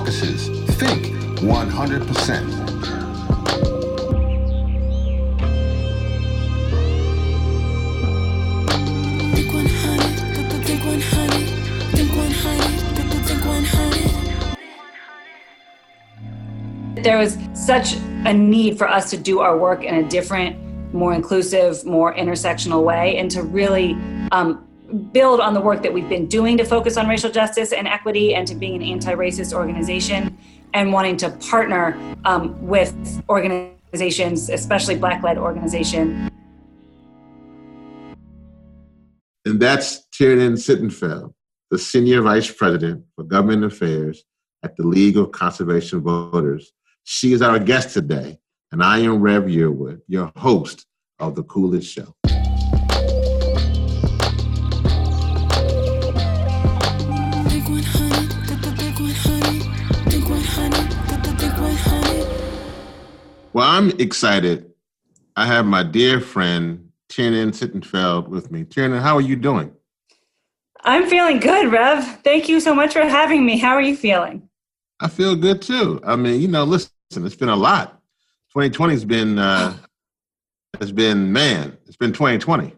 by Caucuses Think 100%. Think 100, th- th- think 100, think 100, th- th- think 100. there was such a need for us to do our work in a different, more inclusive, more intersectional way, and to really um, build on the work that we've been doing to focus on racial justice and equity and to being an anti racist organization and wanting to partner um, with organizations, especially Black led organizations. And that's Tiernan Sittenfeld, the Senior Vice President for Government Affairs at the League of Conservation Voters. She is our guest today, and I am Rev Yearwood, your host of The Coolest Show. Well, I'm excited. I have my dear friend Tiernan Sittenfeld with me. Tiernan, how are you doing? I'm feeling good, Rev. Thank you so much for having me. How are you feeling? I feel good too. I mean, you know, listen, it's been a lot. 2020 has been, uh, has been, man, it's been 2020.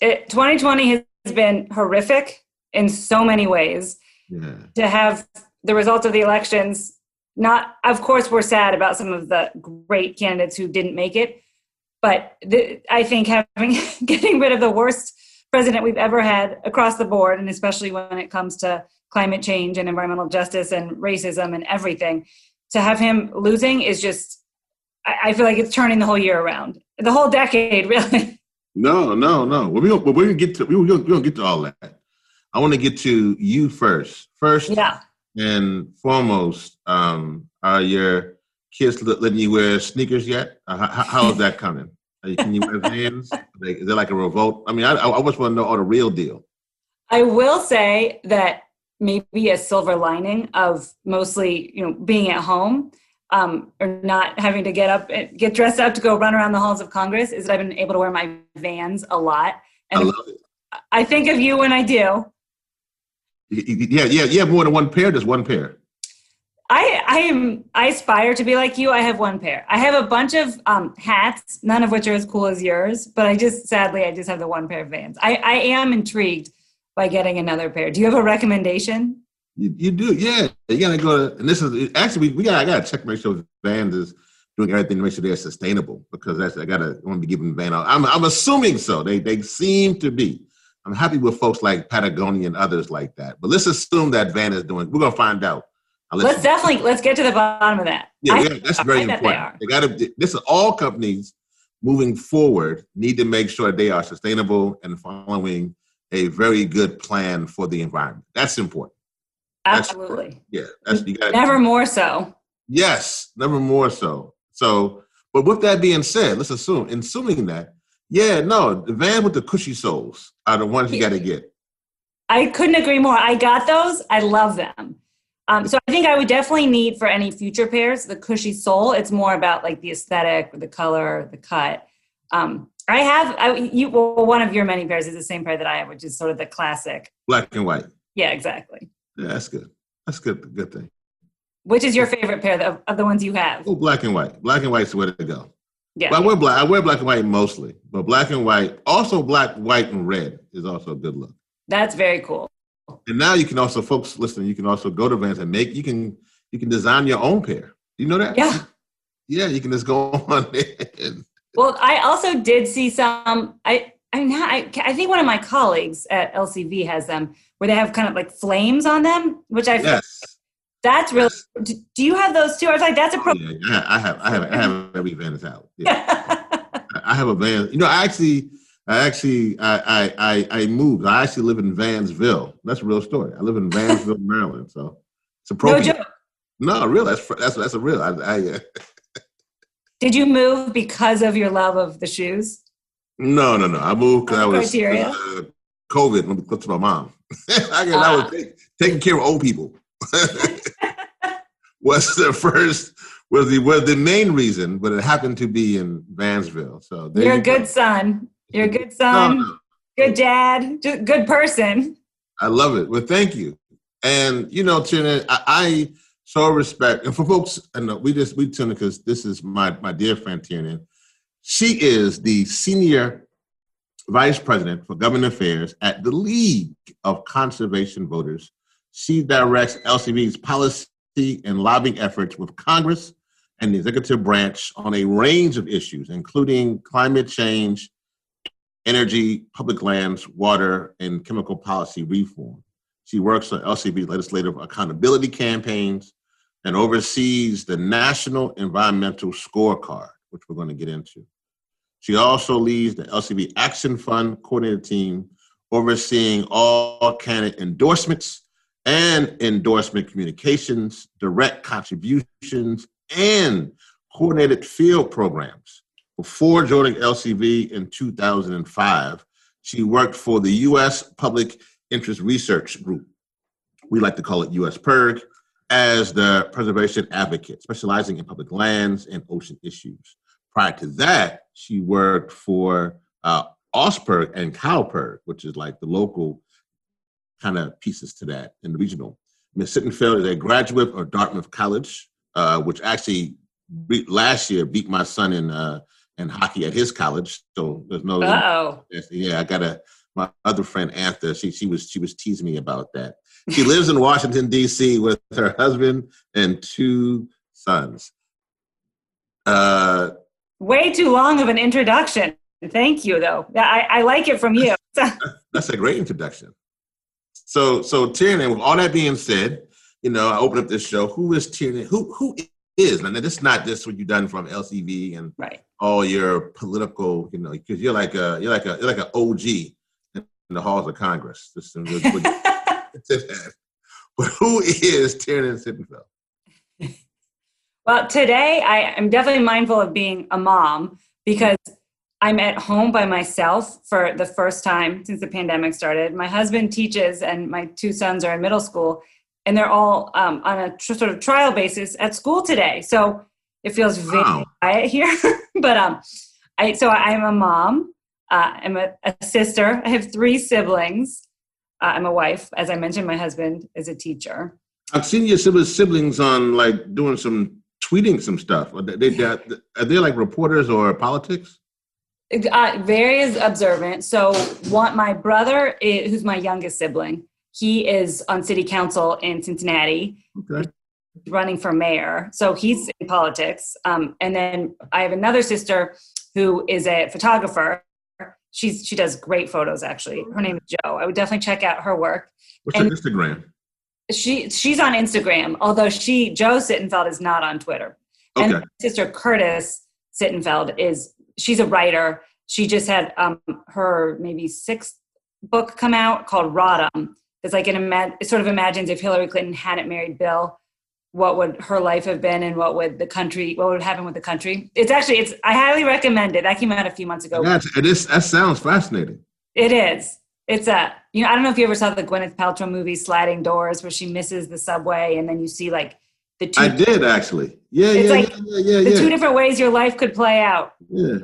It, 2020 has been horrific in so many ways. Yeah. to have the results of the elections not of course we're sad about some of the great candidates who didn't make it but the, i think having getting rid of the worst president we've ever had across the board and especially when it comes to climate change and environmental justice and racism and everything to have him losing is just i, I feel like it's turning the whole year around the whole decade really No, no, no. Well, we don't, we're gonna get to we don't, we don't get to all that. I want to get to you first. First yeah and foremost, um, are your kids let- letting you wear sneakers yet? Uh, how, how is that coming? Are you, can you wear Vans? Like, is there like a revolt? I mean, I, I just want to know all the real deal. I will say that maybe a silver lining of mostly, you know, being at home um, or not having to get up, and get dressed up to go run around the halls of Congress is that I've been able to wear my Vans a lot, I and love it. I think of you when I do. Yeah, yeah, you have more than one pair. Just one pair. I I am I aspire to be like you. I have one pair. I have a bunch of um, hats, none of which are as cool as yours, but I just sadly I just have the one pair of Vans. I, I am intrigued by getting another pair. Do you have a recommendation? You, you do, yeah. You gotta go. To, and this is actually we, we got. I gotta check make sure Vans is doing everything to make sure they're sustainable because that's I gotta I want to be giving Van. I'm I'm assuming so. They they seem to be. I'm happy with folks like Patagonia and others like that. But let's assume that Van is doing. We're gonna find out. Let Let's you- definitely let's get to the bottom of that. Yeah, I- yeah, that's very I they important. are. They got to. This is all companies moving forward need to make sure they are sustainable and following a very good plan for the environment. That's important. That's Absolutely. Yeah, that's you got. Never more so. Yes, never more so. So, but with that being said, let's assume, assuming that, yeah, no, the van with the cushy soles are the ones you got to get. I couldn't agree more. I got those. I love them. Um, so I think I would definitely need for any future pairs the cushy sole. It's more about like the aesthetic, the color, the cut. Um, I have I, you. Well, one of your many pairs is the same pair that I have, which is sort of the classic. Black and white. Yeah, exactly. Yeah, that's good. That's good. Good thing. Which is your favorite pair of, of the ones you have? Oh, black and white. Black and white's the way to go. Yeah. Well, I wear black. I wear black and white mostly, but black and white, also black, white, and red is also a good look. That's very cool. And now you can also, folks listening, you can also go to Vans and make. You can you can design your own pair. You know that? Yeah. Yeah, you can just go on. And, Well, I also did see some. I I now I, I think one of my colleagues at LCV has them where they have kind of like flames on them, which I yes. That's really. Do, you have those too? I was like, that's a pro. Yeah, I have, I have, I have every Vans out. Yeah. I have a van. You know, I actually, I actually, I, I, I, I moved. I actually live in Vansville. That's a real story. I live in Vansville, Maryland. So it's no appropriate. joke. No, real. That's that's that's a real. I, I uh, Did you move because of your love of the shoes? no, no, no. I moved because I was uh, COVID. Let me go to my mom. I, guess I Ah. was take, taking care of old people. was the first was the was the main reason, but it happened to be in Vansville. So there You're a you go. good son. You're a good son. no. Good dad. Just good person. I love it. Well, thank you. And you know, Tina, I, I so respect, and for folks, and we just we tune because this is my my dear friend Tina. She is the senior vice president for government affairs at the League of Conservation Voters. She directs LCV's policy and lobbying efforts with Congress and the executive branch on a range of issues, including climate change, energy, public lands, water, and chemical policy reform. She works on LCV legislative accountability campaigns and oversees the National Environmental Scorecard, which we're going to get into. She also leads the LCV Action Fund coordinator team, overseeing all candidate endorsements and endorsement communications, direct contributions, and coordinated field programs. Before joining LCV in 2005, she worked for the U.S. Public Interest Research Group. We like to call it US PIRG, as the preservation advocate, specializing in public lands and ocean issues. Prior to that, she worked for uh, OSPIRG and CalPIRG, which is like the local kind of pieces to that in the regional. Ms. Sittenfeld is a graduate of Dartmouth College, uh, which actually last year beat my son in uh, in hockey at his college. So there's no. Oh, Yeah, I got a my other friend Antha. She she was she was teasing me about that. She lives in Washington D.C. with her husband and two sons. Uh, way too long of an introduction. Thank you, though. I, I like it from you. that's a great introduction. So so Tiernan, with all that being said, you know, I open up this show. Who is Tiernan? Who who is? And this is not just what you've done from LCV and right. all your political, you know, because you're like a you're like a you're like an OG in the halls of Congress. Just good- good- but who is Tiernan Sittenfeld? Well, today I am definitely mindful of being a mom because I'm at home by myself for the first time since the pandemic started. My husband teaches, and my two sons are in middle school, and they're all um, on a tr- sort of trial basis at school today. So it feels very Wow. quiet here. but um, I so I'm a mom. Uh, I'm a, a sister. I have three siblings. Uh, I'm a wife, as I mentioned. My husband is a teacher. I've seen your siblings on like doing some tweeting some stuff. Are they, they, are they like reporters or politics? Uh, very observant. So, one, my brother, is, who's my youngest sibling, he is on city council in Cincinnati, Okay. running for mayor. So he's in politics. Um, and then I have another sister who is a photographer. She's she does great photos. Actually, her name is Joe. I would definitely check out her work. What's And- your Instagram? She she's on Instagram, although she Joe Sittenfeld is not on Twitter. And Okay. my sister Curtis Sittenfeld is she's a writer. She just had um, her maybe sixth book come out called Rodham. It's like an ima- it sort of imagines if Hillary Clinton hadn't married Bill, what would her life have been, and what would the country, what would happen with the country? It's actually it's I highly recommend it. That came out a few months ago. That's, it is, that sounds fascinating. It is. It's a you know I don't know if you ever saw the Gwyneth Paltrow movie Sliding Doors where she misses the subway and then you see like the two I did actually. Yeah, It's yeah, like yeah, yeah, the yeah, two different ways your life could play out. yeah.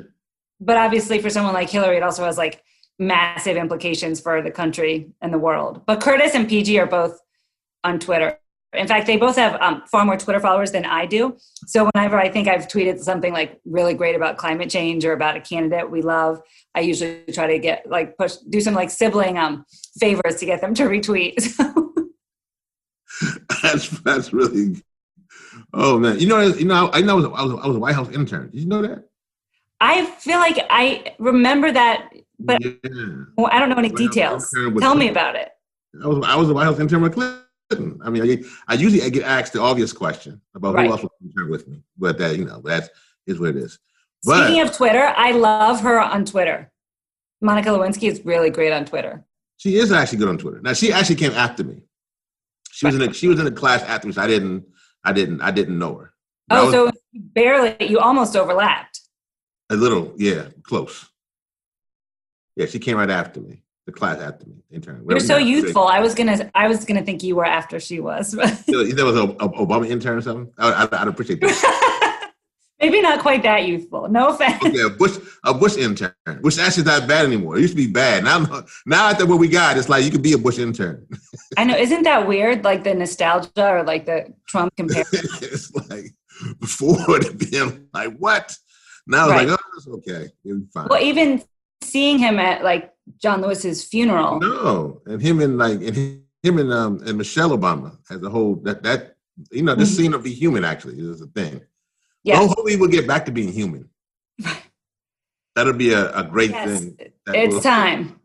But obviously, for someone like Hillary, it also has like massive implications for the country and the world. But Curtis and PG are both on Twitter. In fact, they both have um, far more Twitter followers than I do. So whenever I think I've tweeted something like really great about climate change or about a candidate we love, I usually try to get like push do some like sibling um favors to get them to retweet. That's that's really. Oh man, you know, you know, I know I was, I was I was a White House intern. Did you know that? I feel like I remember that, but yeah. well, I don't know any details. Tell me about it. I was I was a White House intern with Clinton. I mean, I, I usually I get asked the obvious question about Right. who else was intern with me, but that you know that is what it is. But Speaking of Twitter, I love her on Twitter. Monica Lewinsky is really great on Twitter. she is actually good on Twitter. Now she actually came after me. She was in a, she was in a class after me. So I didn't I didn't I didn't know her. Oh, was so barely, you almost overlapped. a little yeah close. Yeah, she came right after me. The class after me, intern. You're so youthful. I was gonna, I was gonna think you were after she was. Know, There was a, a Obama intern or something. I, I'd appreciate that. Maybe not quite that youthful. No offense. Okay, a Bush a Bush intern, which actually is not bad anymore. It used to be bad. Now now after what we got, it's like you could be a Bush intern. I know. Isn't that weird? Like the nostalgia or like the Trump comparison. it's like before it being like what? Now it's Right. like oh, it's okay, it'll be fine. well, even seeing him at like John Lewis's funeral. No, and him and like and him and um and Michelle Obama as a whole that that you know this Mhm. scene of the human actually is a thing. Yes. Oh, hopefully we'll get back to being human. That'll be a, a great yes. thing. It's will- time.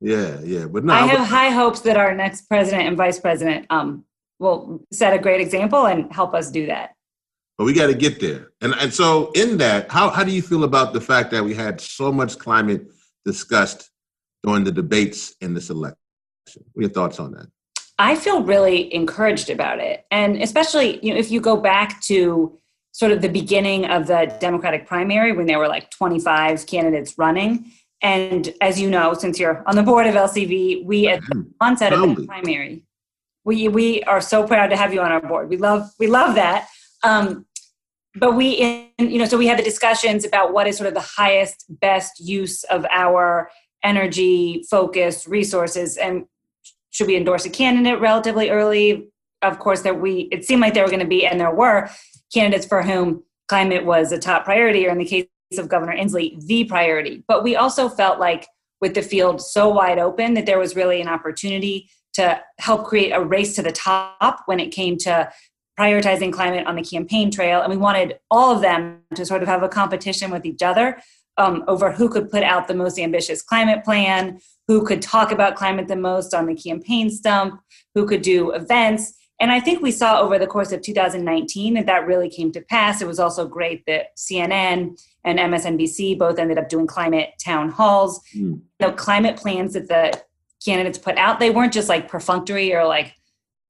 Yeah, yeah, but no, I I'm- have high hopes that our next president and vice president um, will set a great example and help us do that. but we got to get there. And and so in that, how how do you feel about the fact that we had so much climate discussed during the debates in this election? What are your thoughts on that? I feel really encouraged about it. And especially, you know, if you go back to sort of the beginning of the Democratic primary when there were like 25 candidates running. And as you know, since you're on the board of LCV, we at the onset of the primary, we we are so proud to have you on our board. We love we love that. Um, but we in you know so we had the discussions about what is sort of the highest best use of our energy focus resources and should we endorse a candidate relatively early of course that we it seemed like there were going to be and there were candidates for whom climate was a top priority or in the case of governor inslee the priority but we also felt like with the field so wide open that there was really an opportunity to help create a race to the top when it came to prioritizing climate on the campaign trail and we wanted all of them to sort of have a competition with each other um, over who could put out the most ambitious climate plan who could talk about climate the most on the campaign stump, who could do events. And I think we saw over the course of 2019 that that really came to pass. It was also great that CNN and MSNBC both ended up doing climate town halls. Mm. The climate plans that the candidates put out, they weren't just like perfunctory or like,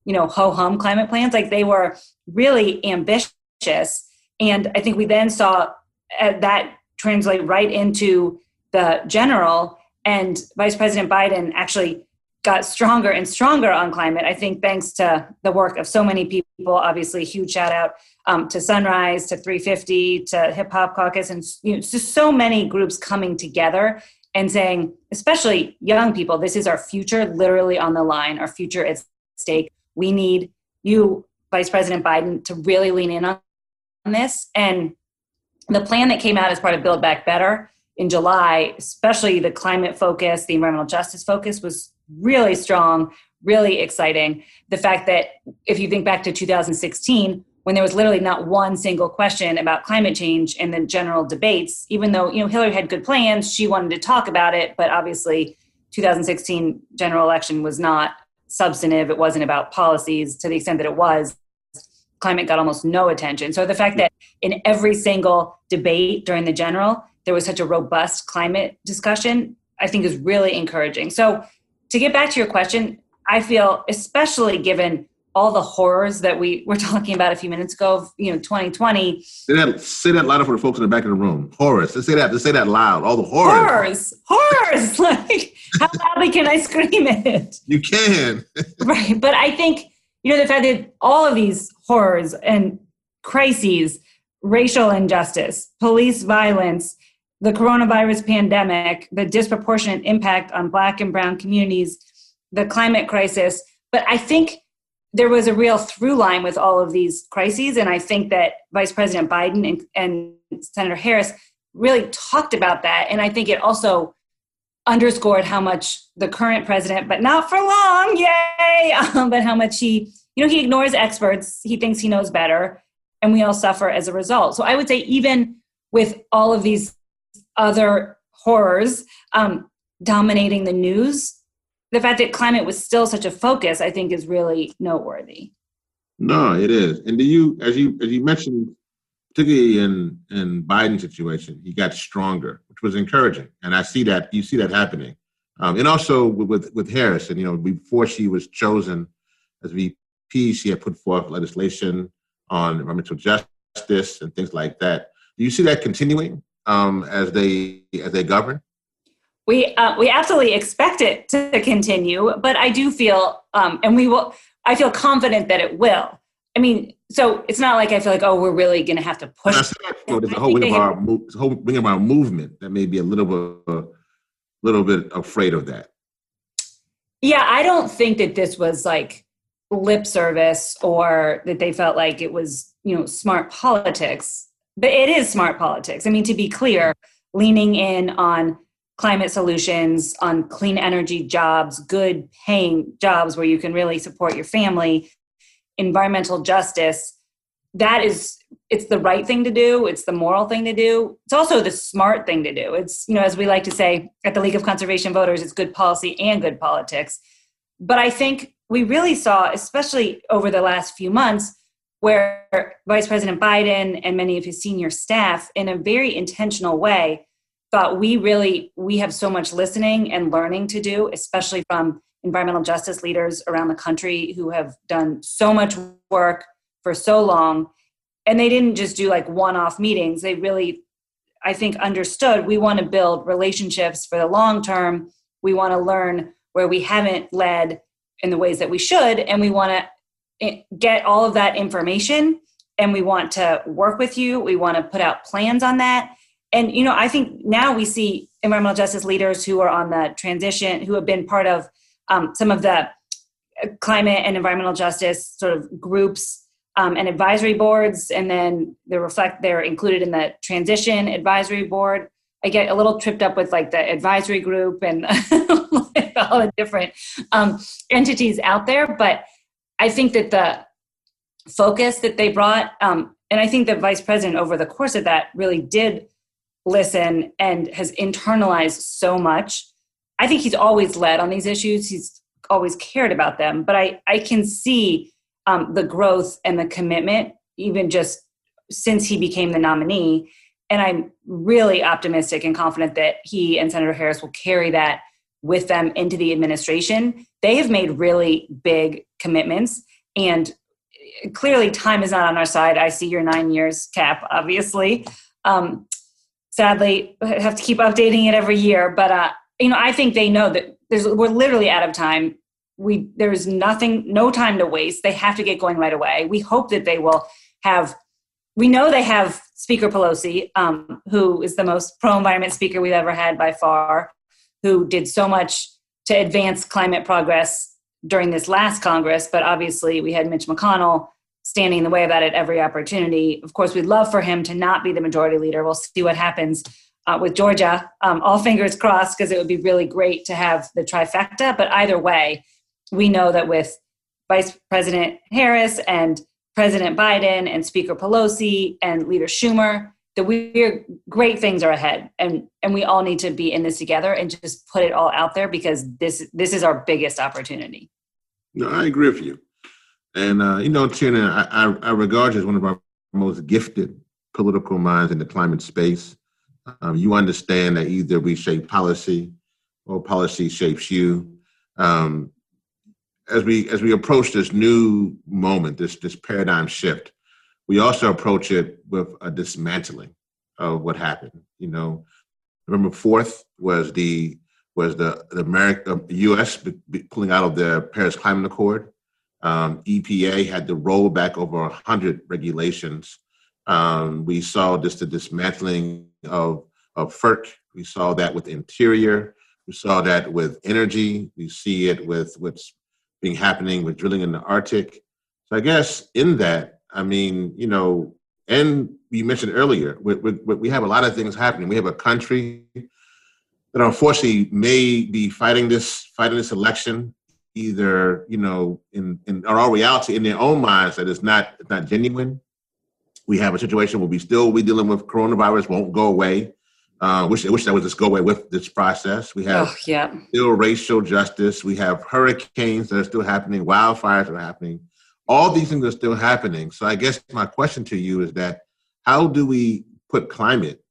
you know, ho hum climate plans. Like they were really ambitious. And I think we then saw uh, that translate right into the general and Vice President Biden actually got stronger and stronger on climate. I think thanks to the work of so many people. Obviously, huge shout out um, to Sunrise, to 350, to Hip Hop Caucus, and you know, just so many groups coming together and saying, especially young people, this is our future, literally on the line. Our future is at stake. We need you, Vice President Biden, to really lean in on this. And the plan that came out as part of Build Back Better in July, especially the climate focus, the environmental justice focus, was really strong, really exciting. The fact that if you think back to 2016, when there was literally not one single question about climate change in the general debates, even though you know Hillary had good plans, she wanted to talk about it, but obviously 2016 general election was not substantive. It wasn't about policies to the extent that it was. Climate got almost no attention. So the fact that in every single debate during the general, there was such a robust climate discussion, I think is really encouraging. So, to get back to your question, I feel, especially given all the horrors that we were talking about a few minutes ago, of, you know, 2020, Say that, say that louder for the folks in the back of the room. Horrors. Let's say that. Let's say that loud. All the horrors. horrors, horrors. Like, how loudly can I scream it? You can. right but i think you know the fact that all of these horrors and crises racial injustice police violence the coronavirus pandemic the disproportionate impact on black and brown communities the climate crisis but i think there was a real through line with all of these crises and i think that vice president biden and, and senator harris really talked about that and i think it also underscored how much the current president, but not for long, yay, um, but how much he, you know, he ignores experts. He thinks he knows better, and we all suffer as a result. So I would say, even with all of these other horrors um, dominating the news, the fact that climate was still such a focus, I think, is really noteworthy. No, it is. And do you, as you as you mentioned, particularly in in Biden's situation, he got stronger, which was encouraging, and I see that you see that happening. Um, and also with, with Harris, and you know, before she was chosen as VP, she had put forth legislation on environmental justice and things like that. Do you see that continuing um, as they as they govern? We uh, we absolutely expect it to continue, but I do feel, um, and we will. I feel confident that it will. I mean, so it's not like I feel like, oh, we're really going to have to push. I there's a whole think wing of they our mo- there's a whole wing of our movement that may be a little bit, a little bit afraid of that. Yeah, I don't think that this was like lip service or that they felt like it was, you know, smart politics. But it is smart politics. I mean, to be clear, leaning in on climate solutions, on clean energy jobs, good paying jobs where you can really support your family, environmental justice, that is it's the right thing to do. It's the moral thing to do. It's also the smart thing to do. It's you know as we like to say at the league of conservation voters it's good policy and good politics. But i think we really saw especially over the last few months where vice president biden and many of his senior staff in a very intentional way thought we really we have so much listening and learning to do especially from environmental justice leaders around the country who have done so much work for so long. And they didn't just do like one-off meetings. They really i think understood we want to build relationships for the long term. We want to learn where we haven't led in the ways that we should and we want to get all of that information and we want to work with you we want to put out plans on that and you know i think now we see environmental justice leaders who are on the transition who have been part of um, some of the climate and environmental justice sort of groups um, and advisory boards, and then they reflect they're included in the transition advisory board. I get a little tripped up with like the advisory group and all the different um, entities out there, but I think that the focus that they brought, um, and I think that vice president over the course of that really did listen and has internalized so much. I think he's always led on these issues. He's always cared about them, but I I can see um, the growth and the commitment, even just since he became the nominee. And I'm really optimistic and confident that he and Senator Harris will carry that with them into the administration. They have made really big commitments, and clearly, time is not on our side. I see your nine years cap, obviously. Um, sadly, I have to keep updating it every year, but uh, you know, I think they know that there's we're literally out of time we there's nothing no time to waste they have to get going right away we hope that they will have we know they have speaker pelosi um, who is the most pro-environment speaker we've ever had by far who did so much to advance climate progress during this last congress but obviously we had mitch mcconnell standing in the way of that at every opportunity. Of course we'd love for him to not be the majority leader. We'll see what happens uh, with georgia. Um, all fingers crossed because it would be really great to have the trifecta but either way we know that with Vice President Harris and President Biden and Speaker Pelosi and Leader Schumer, that we're great things are ahead, and and we all need to be in this together and just put it all out there because this this is our biggest opportunity. No, I agree with you, and uh, you know, Tina, I, I, I regard you as one of our most gifted political minds in the climate space. Um, you understand that either we shape policy or policy shapes you. Um, as we as we approach this new moment, this this paradigm shift, we also approach it with a dismantling of what happened. You know, November fourth was the was the the America, U.S. pulling out of the Paris Climate Accord. Um, EPA had to roll back over hundred regulations. Um, we saw just the dismantling of of FERC. We saw that with Interior. We saw that with energy. We see it with what's being happening with drilling in the Arctic. So I guess in that, I mean, you know, and you mentioned earlier, we, we, we have a lot of things happening. We have a country that unfortunately may be fighting this fighting this election either you know in in our reality in their own minds that it's not it's not genuine we have a situation where we still we dealing with coronavirus won't go away uh, wish I wish that would just go away with this process. We have oh, yeah. still racial justice. We have hurricanes that are still happening. Wildfires are happening. All these things are still happening. So I guess my question to you is that how do we put climate?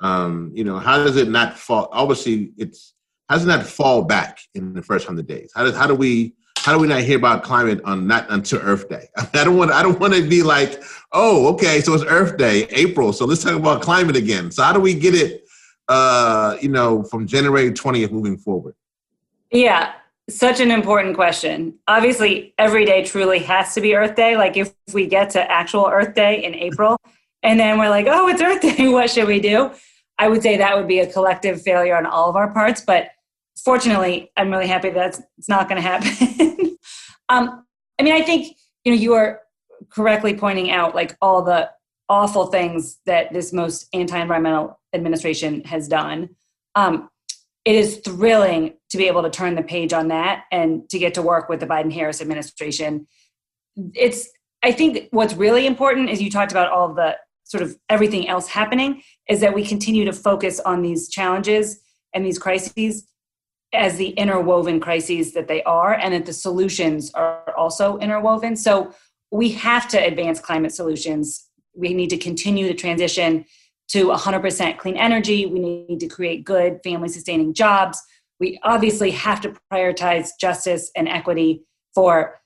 Um, you know, how does it not fall? Obviously, it's how does not fall back in the first hundred days? How does how do we how do we not hear about climate on not until Earth Day? I don't want I don't want to be like, oh, okay, so it's Earth Day, April, so let's talk about climate again. So how do we get it uh, you know, from January 20th moving forward? Yeah. Such an important question. Obviously, every day truly has to be Earth Day. Like if we get to actual Earth Day in April and then we're like, oh, it's Earth Day, what should we do? I would say that would be a collective failure on all of our parts. But fortunately, I'm really happy that it's not going to happen. um, I mean, I think you know you are correctly pointing out like all the awful things that this most anti-environmental administration has done. Um, it is thrilling to be able to turn the page on that and to get to work with the Biden Harris administration. It's I think what's really important is you talked about all the sort of everything else happening is that we continue to focus on these challenges and these crises as the interwoven crises that they are and that the solutions are also interwoven. So we have to advance climate solutions. We need to continue the transition to 100% clean energy. We need to create good family sustaining jobs. We obviously have to prioritize justice and equity for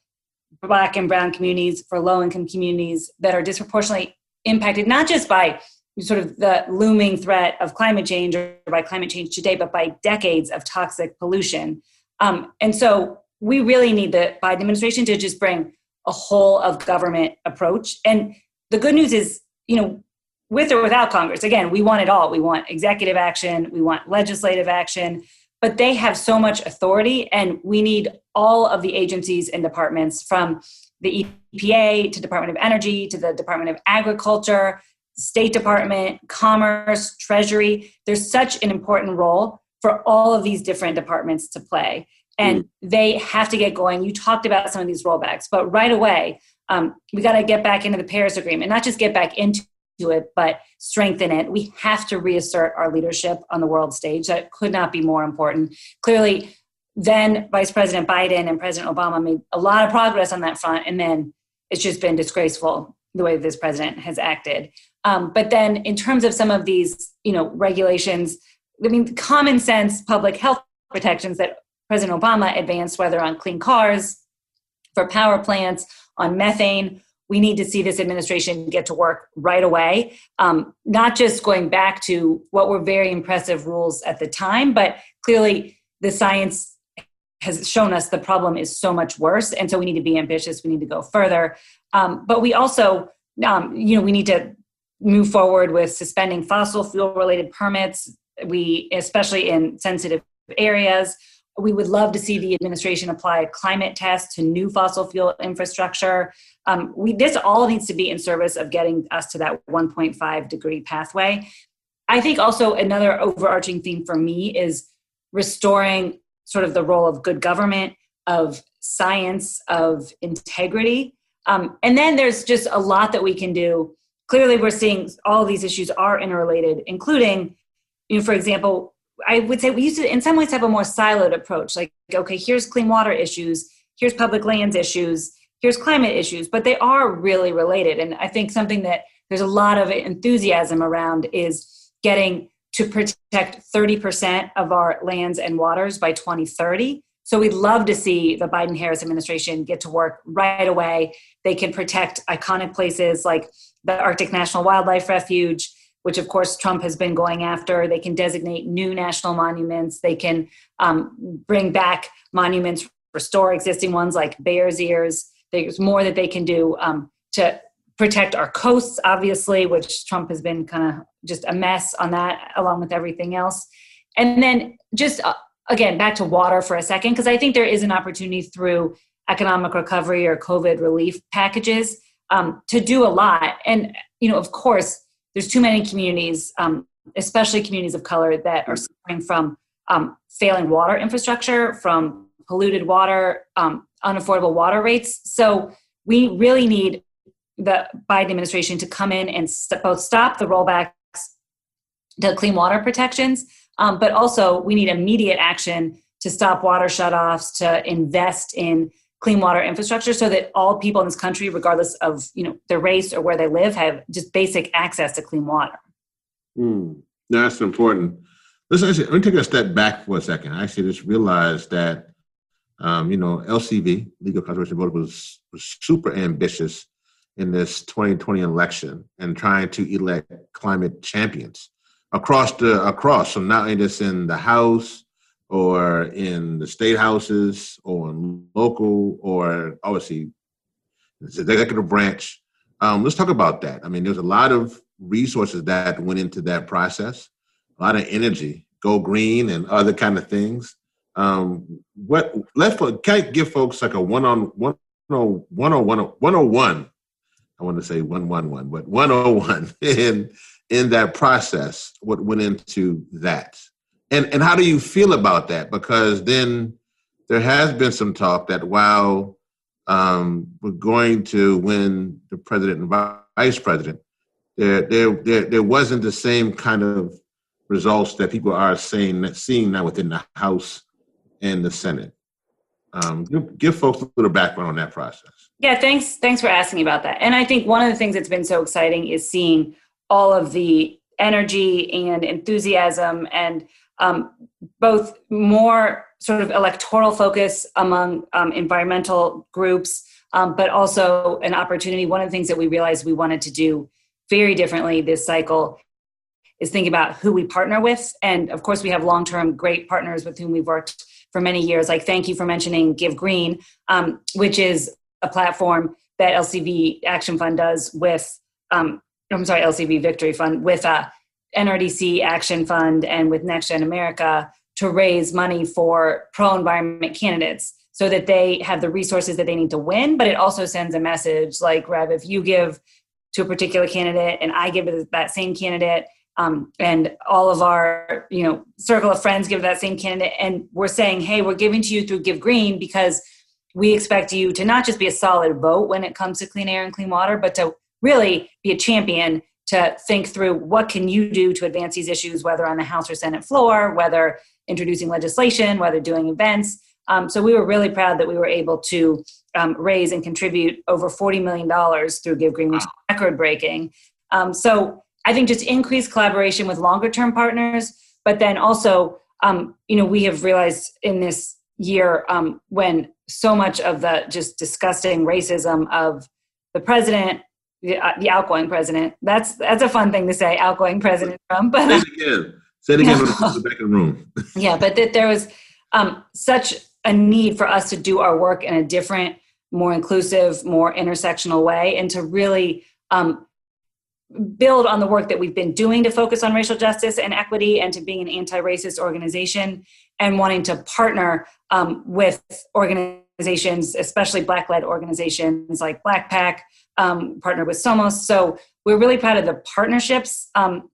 Black and Brown communities, for low income communities that are disproportionately impacted, not just by sort of the looming threat of climate change or by climate change today, but by decades of toxic pollution. Um, and so we really need the Biden administration to just bring a whole of government approach. And the good news is, you know, with or without Congress. Again, we want it all. We want executive action, we want legislative action, but they have so much authority, and we need all of the agencies and departments from the EPA to Department of Energy to the Department of Agriculture, State Department, Commerce, Treasury. There's such an important role for all of these different departments to play. And mm. they have to get going. You talked about some of these rollbacks, but right away, um, we got to get back into the Paris Agreement, not just get back into it, but strengthen it. We have to reassert our leadership on the world stage. That could not be more important. Clearly, then Vice President Biden and President Obama made a lot of progress on that front, and then it's just been disgraceful the way this president has acted. Um, but then, in terms of some of these, you know, regulations, I mean, common sense public health protections that President Obama advanced, whether on clean cars, for power plants, on methane, we need to see this administration get to work right away. Um, not just going back to what were very impressive rules at the time, but clearly the science has shown us the problem is so much worse. And so we need to be ambitious. We need to go further. Um, but we also, um, you know, we need to move forward with suspending fossil fuel related permits. We, especially in sensitive areas, we would love to see the administration apply a climate test to new fossil fuel infrastructure. Um, we, this all needs to be in service of getting us to that 1.5 degree pathway. I think also another overarching theme for me is restoring sort of the role of good government, of science, of integrity. Um, and then there's just a lot that we can do. Clearly, we're seeing all these issues are interrelated, including, you know, for example, I would say we used to, in some ways, have a more siloed approach. Like, okay, here's clean water issues, here's public lands issues, here's climate issues, but they are really related. And I think something that there's a lot of enthusiasm around is getting to protect 30% of our lands and waters by 2030. So we'd love to see the Biden Harris administration get to work right away. They can protect iconic places like the Arctic National Wildlife Refuge, which of course Trump has been going after. They can designate new national monuments. They can um, bring back monuments, restore existing ones like Bears Ears. There's more that they can do um, to protect our coasts, obviously, which Trump has been kind of just a mess on that, along with everything else. And then just uh, again, back to water for a second, because I think there is an opportunity through economic recovery or COVID relief packages um, to do a lot. And, you know, of course, there's too many communities, um, especially communities of color, that are suffering from um, failing water infrastructure, from polluted water, um, unaffordable water rates. So we really need the Biden administration to come in and st- both stop the rollbacks to clean water protections, um, but also we need immediate action to stop water shutoffs, to invest in clean water infrastructure so that all people in this country regardless of you know their race or where they live have just basic access to clean water. Mm, that's important. Let's actually let me take a step back for a second. I actually just realized that um, you know lcv legal conservation vote was, was super ambitious in this 2020 election and trying to elect climate champions across the across. So not only just in the house or in the state houses or local or obviously the executive branch. Um, let's talk about that. I mean, there's a lot of resources that went into that process, a lot of energy, go green and other kind of things. Um, what let can I give folks like a one on one on one on one one on one. I want to say one one one, but one on one in in that process. What went into that, and and how do you feel about that? Because then there has been some talk that while um, we're going to win the president and vice president, there there there, there wasn't the same kind of results that people are that seeing now within the House and the Senate. Um, give, give folks a little background on that process. Yeah, thanks. Thanks for asking about that. And I think one of the things that's been so exciting is seeing all of the energy and enthusiasm and um, both more sort of electoral focus among um, environmental groups, um, but also an opportunity. One of the things that we realized we wanted to do very differently this cycle is think about who we partner with. And of course, we have long term great partners with whom we've worked for many years. Like, thank you for mentioning Give Green, um, which is a platform that LCV Action Fund does with, um, I'm sorry, LCV Victory Fund with uh, NRDC Action Fund and with Next Gen America to raise money for pro environment candidates so that they have the resources that they need to win. But it also sends a message like, Rev, if you give to a particular candidate and I give to that same candidate, um, and all of our you know circle of friends give that same candidate and we're saying hey we're giving to you through give green because we expect you to not just be a solid vote when it comes to clean air and clean water but to really be a champion to think through what can you do to advance these issues whether on the house or senate floor whether introducing legislation whether doing events. Um, so we were really proud that we were able to um, raise and contribute over $40 million through give green which is record breaking. Um, so I think just increased collaboration with longer term partners, but then also, um, you know, we have realized in this year um, when so much of the just disgusting racism of the president, the, uh, the, outgoing president. That's that's a fun thing to say, outgoing President Trump. But say it again. Say it again the back of the room. yeah, but that there was um, such a need for us to do our work in a different, more inclusive, more intersectional way, and to really um, build on the work that we've been doing to focus on racial justice and equity and to being an anti-racist organization and wanting to partner um, with organizations especially black-led organizations like blackpac um, partner with somos so we're really proud of the partnerships um,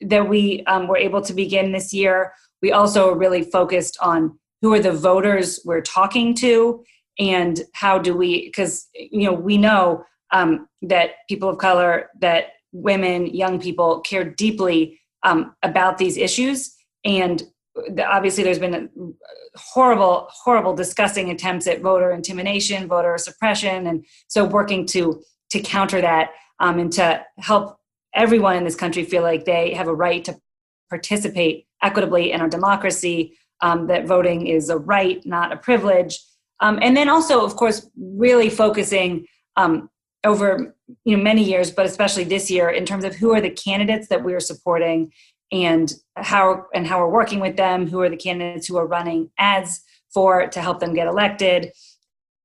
that we um, were able to begin this year we also really focused on who are the voters we're talking to and how do we because you know we know um, that people of color that women, young people care deeply um, about these issues. And obviously, there's been horrible, horrible, disgusting attempts at voter intimidation, voter suppression, and so working to to counter that um, and to help everyone in this country feel like they have a right to participate equitably in our democracy. Um, that voting is a right, not a privilege. Um, and then also, of course, really focusing um, over you know many years but especially this year in terms of who are the candidates that we're supporting and how and how we're working with them who are the candidates who are running ads for to help them get elected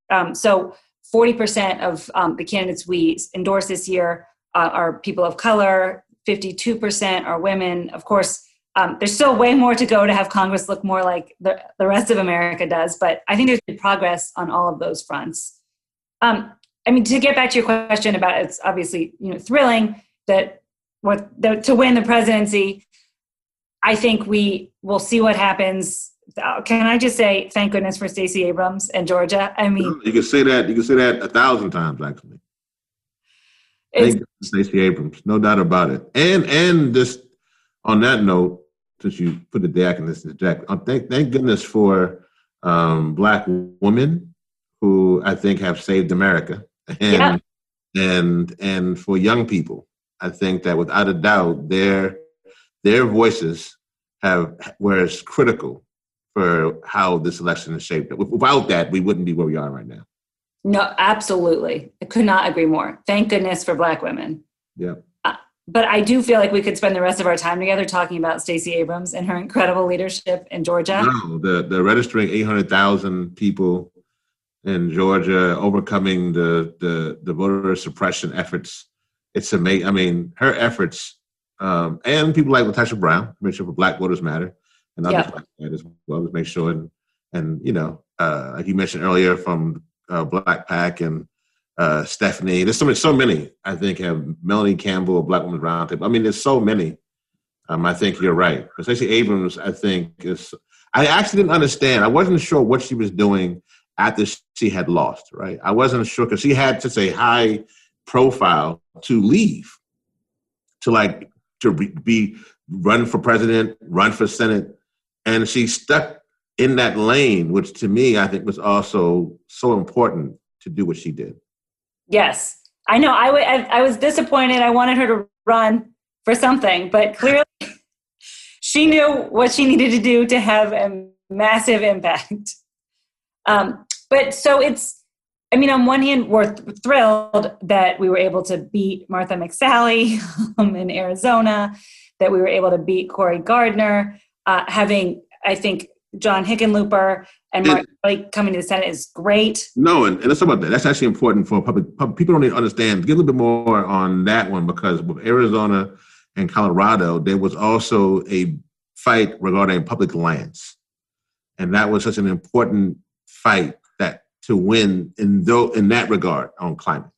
um, so 40% of um, the candidates we endorse this year uh, are people of color 52% are women of course um, there's still way more to go to have congress look more like the, the rest of america does but i think there's been progress on all of those fronts um, I mean, to get back to your question about it's obviously you know thrilling that what the, to win the presidency. I think we will see what happens. Can I just say thank goodness for Stacey Abrams and Georgia? I mean, you can say that. You can say that a thousand times actually. Thank Stacey Abrams, no doubt about it. And and just on that note, since you put the deck in this deck, uh, thank thank goodness for um, black women who I think have saved America and yeah. and and for young people, I think that without a doubt, their their voices have were critical for how this election is shaped. Without that, we wouldn't be where we are right now. No, absolutely. I could not agree more. Thank goodness for Black women. Yeah. Uh, but I do feel like we could spend the rest of our time together talking about Stacey Abrams and her incredible leadership in Georgia. No, the the registering eight hundred thousand people in Georgia, overcoming the the the voter suppression efforts. It's amazing. I mean, her efforts um, and people like LaTosha Brown, Commissioner for Black Voters Matter, and others like that as well to make sure. And and you know, uh, like you mentioned earlier, from uh, BlackPAC and uh, Stephanie. There's so many, so many. I think have Melanie Campbell, Black Women's Roundtable. I mean, there's so many. Um, I think you're right. Stacey Abrams, I think is. I actually didn't understand. I wasn't sure what she was doing after she had lost. Right, I wasn't sure because she had such a high profile to leave, to like to be, be run for president, run for senate, and she stuck in that lane, which to me I think was also so important to do what she did. Yes, I know. I wa- I- I was disappointed. I wanted her to run for something, but clearly she knew what she needed to do to have a massive impact. Um, but so it's, I mean, on one hand, we're th- thrilled that we were able to beat Martha McSally um, in Arizona, that we were able to beat Cory Gardner, uh, having, I think, John Hickenlooper and Mark Kelly coming to the Senate is great. No, and, and let's talk about that. That's actually important for public. public people don't need to understand. Get a little bit more on that one because with Arizona and Colorado, there was also a fight regarding public lands, and that was such an important fight to win in though in that regard on climate.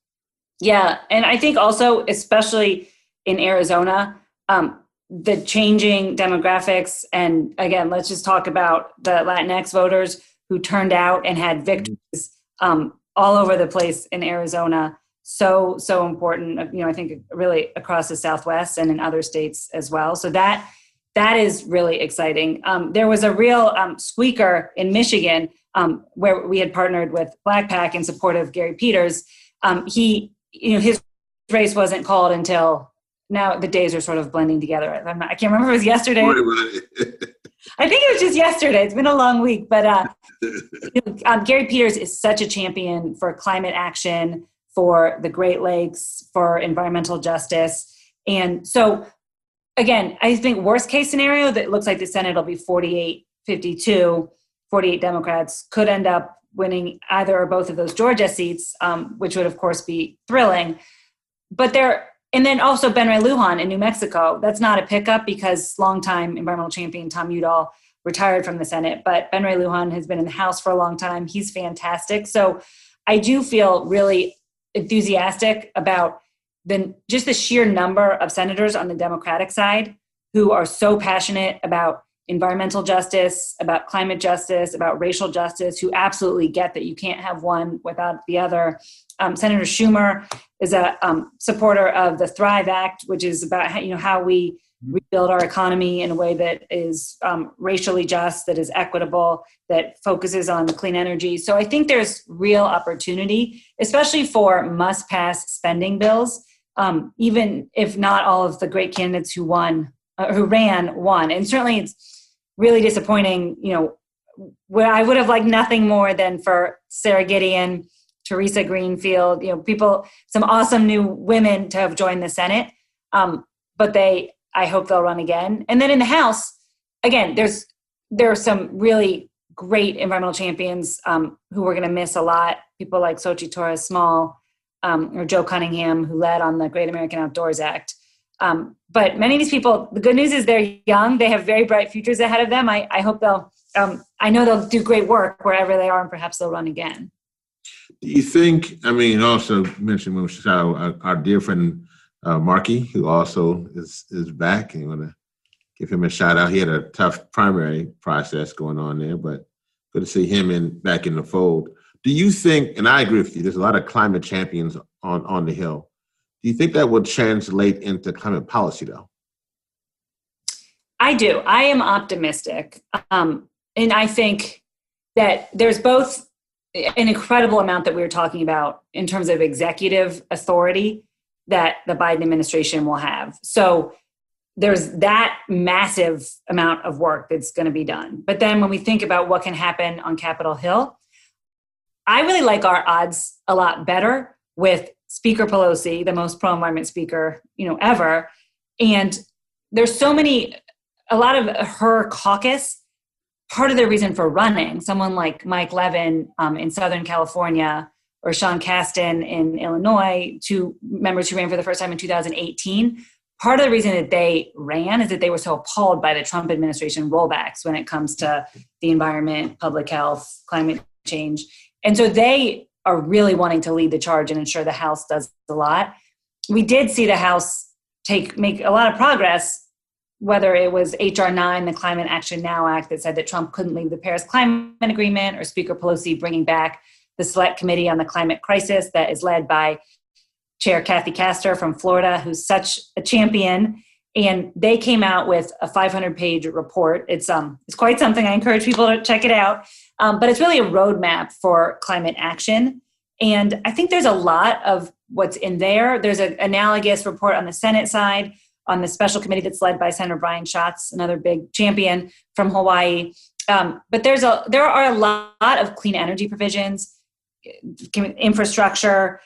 Yeah, and I think also, especially in Arizona, um, the changing demographics, and again, let's just talk about the Latinx voters who turned out and had victories um, all over the place in Arizona. So so important, uh, you know. I think really across the Southwest and in other states as well. So that that is really exciting. Um, there was a real um, squeaker in Michigan um, where we had partnered with BlackPAC in support of Gary Peters. Um, he, you know, his race wasn't called until now. The days are sort of blending together. Not, I can't remember if it was yesterday. I think it was just yesterday. It's been a long week, but uh, you know, um, Gary Peters is such a champion for climate action, for the Great Lakes, for environmental justice, and so again, I think worst case scenario that looks like the Senate will be 48 52, 48 Democrats could end up winning either or both of those Georgia seats, um, which would of course be thrilling. But there, and then also Ben Ray Lujan in New Mexico. That's not a pickup because longtime environmental champion Tom Udall retired from the Senate, but Ben Ray Lujan has been in the House for a long time. He's fantastic. So I do feel really enthusiastic about the just the sheer number of senators on the Democratic side who are so passionate about environmental justice, about climate justice, about racial justice, who absolutely get that you can't have one without the other. Um, Senator Schumer is a um, supporter of the Thrive Act, which is about how, you know how we rebuild our economy in a way that is um, racially just, that is equitable, that focuses on clean energy. So I think there's real opportunity, especially for must-pass spending bills. Um, even if not all of the great candidates who won, uh, who ran, won, and certainly it's really disappointing. You know, where I would have liked nothing more than for Sara Gideon, Theresa Greenfield, you know, people, some awesome new women to have joined the Senate. Um, but they, I hope they'll run again. And then in the House, again, there's there are some really great environmental champions um, who we're going to miss a lot. People like Xochitl Torres Small um, or Joe Cunningham, who led on the Great American Outdoors Act. Um, but many of these people, the good news is they're young. They have very bright futures ahead of them. I, I hope they'll, um, I know they'll do great work wherever they are, and perhaps they'll run again. Do you think? I mean, also mentioned when we shout out our, dear friend uh, Markey, who also is is back, and want to give him a shout out. He had a tough primary process going on there, but good to see him in back in the fold. Do you think? And I agree with you. There's a lot of climate champions on on the hill. Do you think that will translate into climate policy, though? I do. I am optimistic. Um, and I think that there's both an incredible amount that we were talking about in terms of executive authority that the Biden administration will have. So there's that massive amount of work that's going to be done. But then when we think about what can happen on Capitol Hill, I really like our odds a lot better with Speaker Pelosi, the most pro environment speaker, you know, ever. And there's so many, a lot of her caucus, part of the reason for running, someone like Mike Levin um, in Southern California or Sean Casten in Illinois, two members who ran for the first time in 2018. Part of the reason that they ran is that they were so appalled by the Trump administration rollbacks when it comes to the environment, public health, climate change. And so they are really wanting to lead the charge and ensure the House does a lot. We did see the House take make a lot of progress, whether it was HR 9, the Climate Action Now Act that said that Trump couldn't leave the Paris Climate Agreement, or Speaker Pelosi bringing back the Select Committee on the Climate Crisis that is led by Chair Kathy Castor from Florida, who's such a champion. And they came out with a 500 page report. It's um it's quite something. I encourage people to check it out. Um, but it's really a roadmap for climate action. And I think there's a lot of what's in there. There's an analogous report on the Senate side on the special committee that's led by Senator Brian Schatz, another big champion from Hawaii. Um, but there's a there are a lot of clean energy provisions, infrastructure,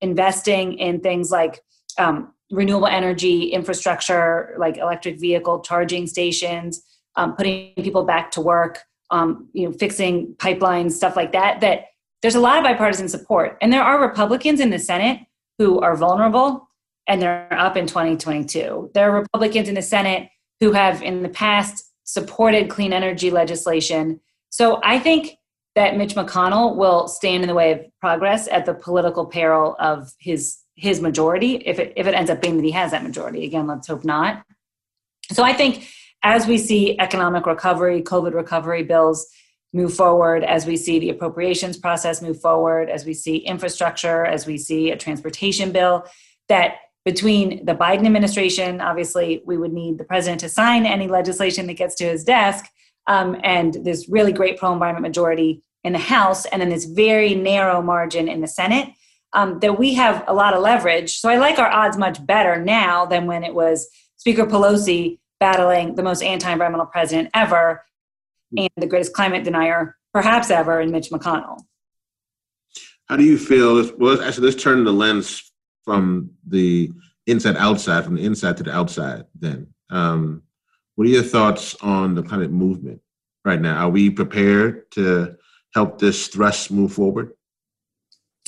investing in things like um, renewable energy infrastructure, like electric vehicle charging stations, um, putting people back to work, um, you know, fixing pipelines, stuff like that. That there's a lot of bipartisan support, and there are Republicans in the Senate who are vulnerable, and they're up in 2022. There are Republicans in the Senate who have, in the past, supported clean energy legislation. So I think that Mitch McConnell will stand in the way of progress at the political peril of his his majority if it if it ends up being that he has that majority again let's hope not so i think as we see economic recovery covid recovery bills move forward as we see the appropriations process move forward as we see infrastructure as we see a transportation bill that between the biden administration obviously we would need the president to sign any legislation that gets to his desk um, and this really great pro environment majority in the House, and then this very narrow margin in the Senate, um, that we have a lot of leverage. So I like our odds much better now than when it was Speaker Pelosi battling the most anti environmental president ever and the greatest climate denier perhaps ever in Mitch McConnell. How do you feel? Well, actually, let's turn the lens from the inside outside, from the inside to the outside then. Um, what are your thoughts on the climate movement right now? Are we prepared to help this thrust move forward?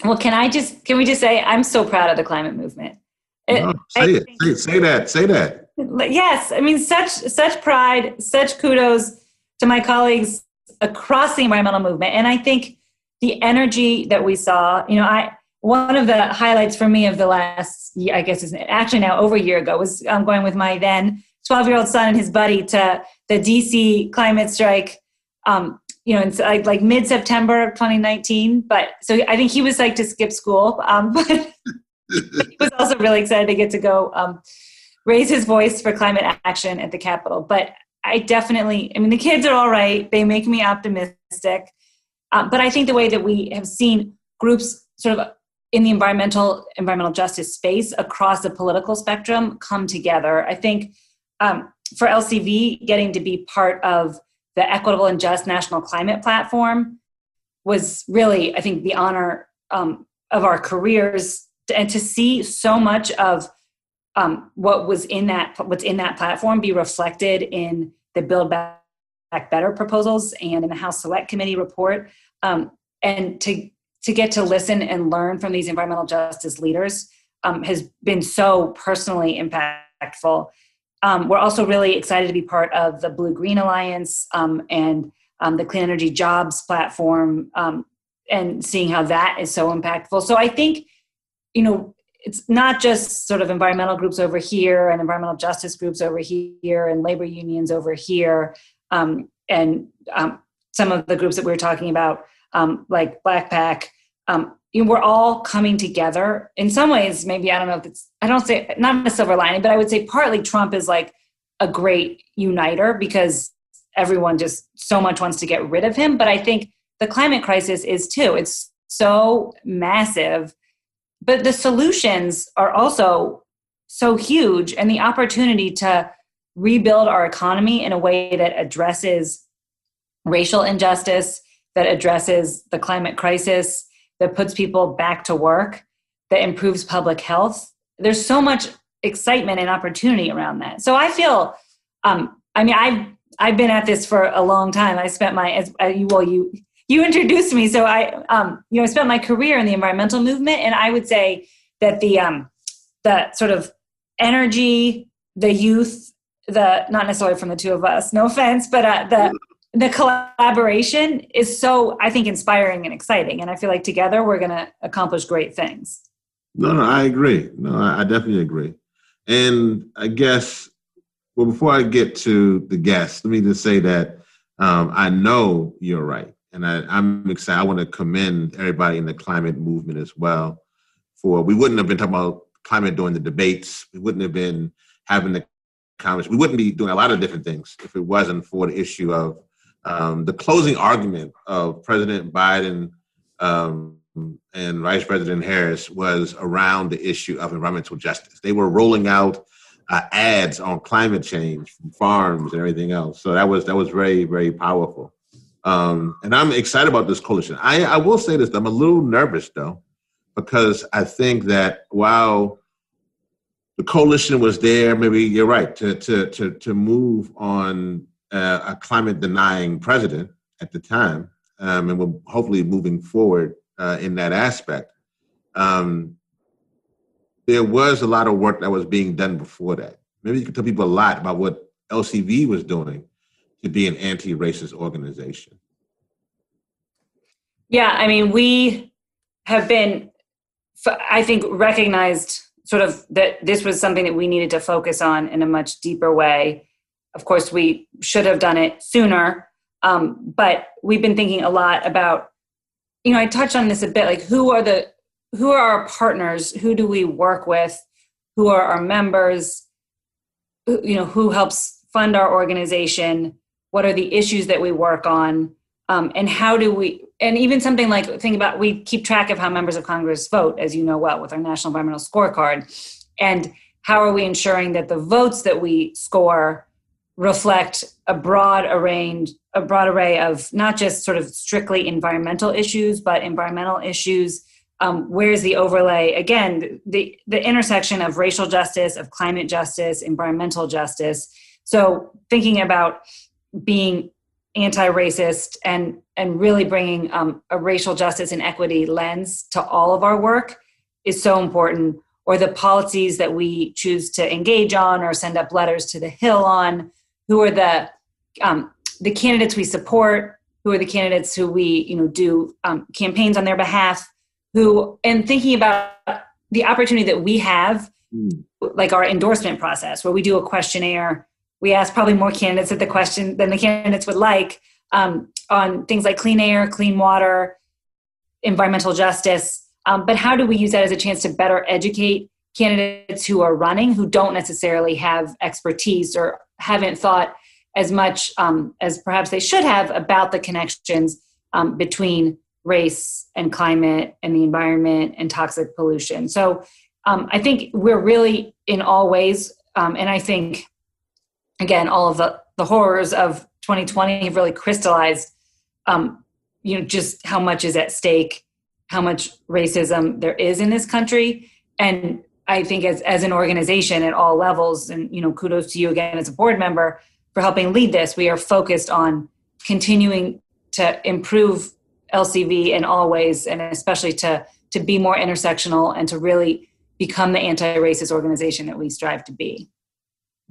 Well, can I just can we just say I'm so proud of the climate movement. It, no, say it. Say, say that. Say that. Yes, I mean such such pride, such kudos to my colleagues across the environmental movement, and I think the energy that we saw. You know, I one of the highlights for me of the last, I guess, is actually now over a year ago was um, going with my then 12 year old son and his buddy to the DC climate strike. Um, you know, in like, like mid September of 2019. But so I think he was like to skip school, um, but he was also really excited to get to go um, raise his voice for climate action at the Capitol. But I definitely, I mean, the kids are all right. They make me optimistic. Um, but I think the way that we have seen groups sort of in the environmental environmental justice space across the political spectrum come together. I think um, for LCV, getting to be part of the Equitable and Just National Climate Platform was really, I think, the honor um, of our careers, and to see so much of um, what was in that what's in that platform be reflected in the Build Back Better proposals and in the House Select Committee report, um, and to to get to listen and learn from these environmental justice leaders um, has been so personally impactful um, we're also really excited to be part of the Blue Green Alliance um, and um, the Clean Energy Jobs platform um, and seeing how that is so impactful. So I think, you know, it's not just sort of environmental groups over here and environmental justice groups over here and labor unions over here um, and um, some of the groups that we were talking about, like BlackPAC. Um, you know, we're all coming together in some ways maybe i don't know if it's i don't say not a silver lining but i would say partly trump is like a great uniter because everyone just so much wants to get rid of him but i think the climate crisis is too it's so massive but the solutions are also so huge and the opportunity to rebuild our economy in a way that addresses racial injustice that addresses the climate crisis that puts people back to work that improves public health. There's so much excitement and opportunity around that. So I feel, um, I mean, I've I've been at this for a long time. I spent my as uh, you well you you introduced me, so I um, you know I spent my career in the environmental movement, and I would say that the um, the sort of energy, the youth, the not necessarily from the two of us, no offense, but uh, the the collaboration is so I think inspiring and exciting, and I feel like together we're going to accomplish great things. No, no, I agree. No, I, I definitely agree. And I guess, well, before I get to the guests, let me just say that um, I know you're right. And I, I'm excited. I want to commend everybody in the climate movement as well. For we wouldn't have been talking about climate during the debates. We wouldn't have been having the conversation. We wouldn't be doing a lot of different things if it wasn't for the issue of um, the closing argument of President Biden um, and Vice President Harris was around the issue of environmental justice. They were rolling out uh, ads on climate change from farms and everything else. So that was that was very very powerful. Um, and I'm excited about this coalition. I, I will say this: I'm a little nervous though, because I think that while the coalition was there, maybe you're right to to to to move on uh, a climate denying president at the time, um, and we're hopefully moving forward uh, in that aspect. Um, there was a lot of work that was being done before that. Maybe you could tell people a lot about what LCV was doing to be an anti-racist organization. Yeah, I mean, we have been, I think, recognized sort of that this was something that we needed to focus on in a much deeper way. Of course, we should have done it sooner, um, but we've been thinking a lot about you know, I touched on this a bit. Like, who are the who are our partners? Who do we work with? Who are our members? Who, you know, who helps fund our organization? What are the issues that we work on? Um, and how do we? And even something like think about we keep track of how members of Congress vote, as you know well, with our National Environmental Scorecard, and how are we ensuring that the votes that we score reflect a broad array a broad array of not just sort of strictly environmental issues but environmental issues um, where's the overlay again the the intersection of racial justice of climate justice environmental justice so thinking about being anti-racist and and really bringing um, a racial justice and equity lens to all of our work is so important or the policies that we choose to engage on or send up letters to the hill on who are the um, the candidates we support, who are the candidates who we you know do um, campaigns on their behalf, who and thinking about the opportunity that we have, mm. like our endorsement process, where we do a questionnaire. We ask probably more candidates at the question than the candidates would like um, on things like clean air, clean water, environmental justice. Um, but how do we use that as a chance to better educate candidates who are running who don't necessarily have expertise or haven't thought as much um, as perhaps they should have about the connections um, between race and climate and the environment and toxic pollution. So um, I think we're really in all ways, um, and I think again, all of the, the horrors of 2020 have really crystallized, um, you know, just how much is at stake, how much racism there is in this country, and I think as as an organization at all levels, and you know, kudos to you again as a board member for helping lead this. We are focused on continuing to improve LCV in all ways, and especially to to be more intersectional and to really become the anti-racist organization that we strive to be.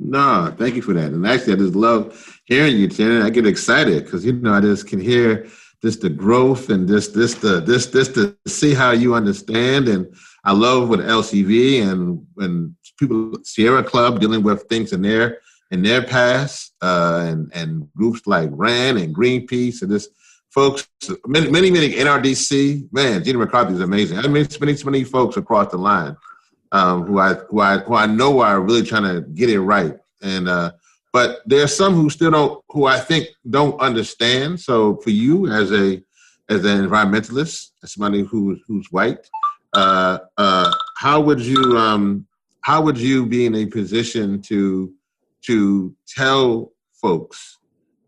No, thank you for that. And actually, I just love hearing you, Shannon. I get excited because you know I just can hear just the growth and this this the this this to see how you understand and I love with LCV and and people Sierra Club dealing with things in their in their past, uh, and and groups like RAN and Greenpeace and this folks, many many many NRDC. Man, Gina McCarthy is amazing. I mean, many many folks across the line um, who I who I who I know are really trying to get it right. And uh, but there are some who still don't, who I think don't understand. So for you as a as an environmentalist, as somebody who who's white, uh, uh, how would you um, how would you be in a position to to tell folks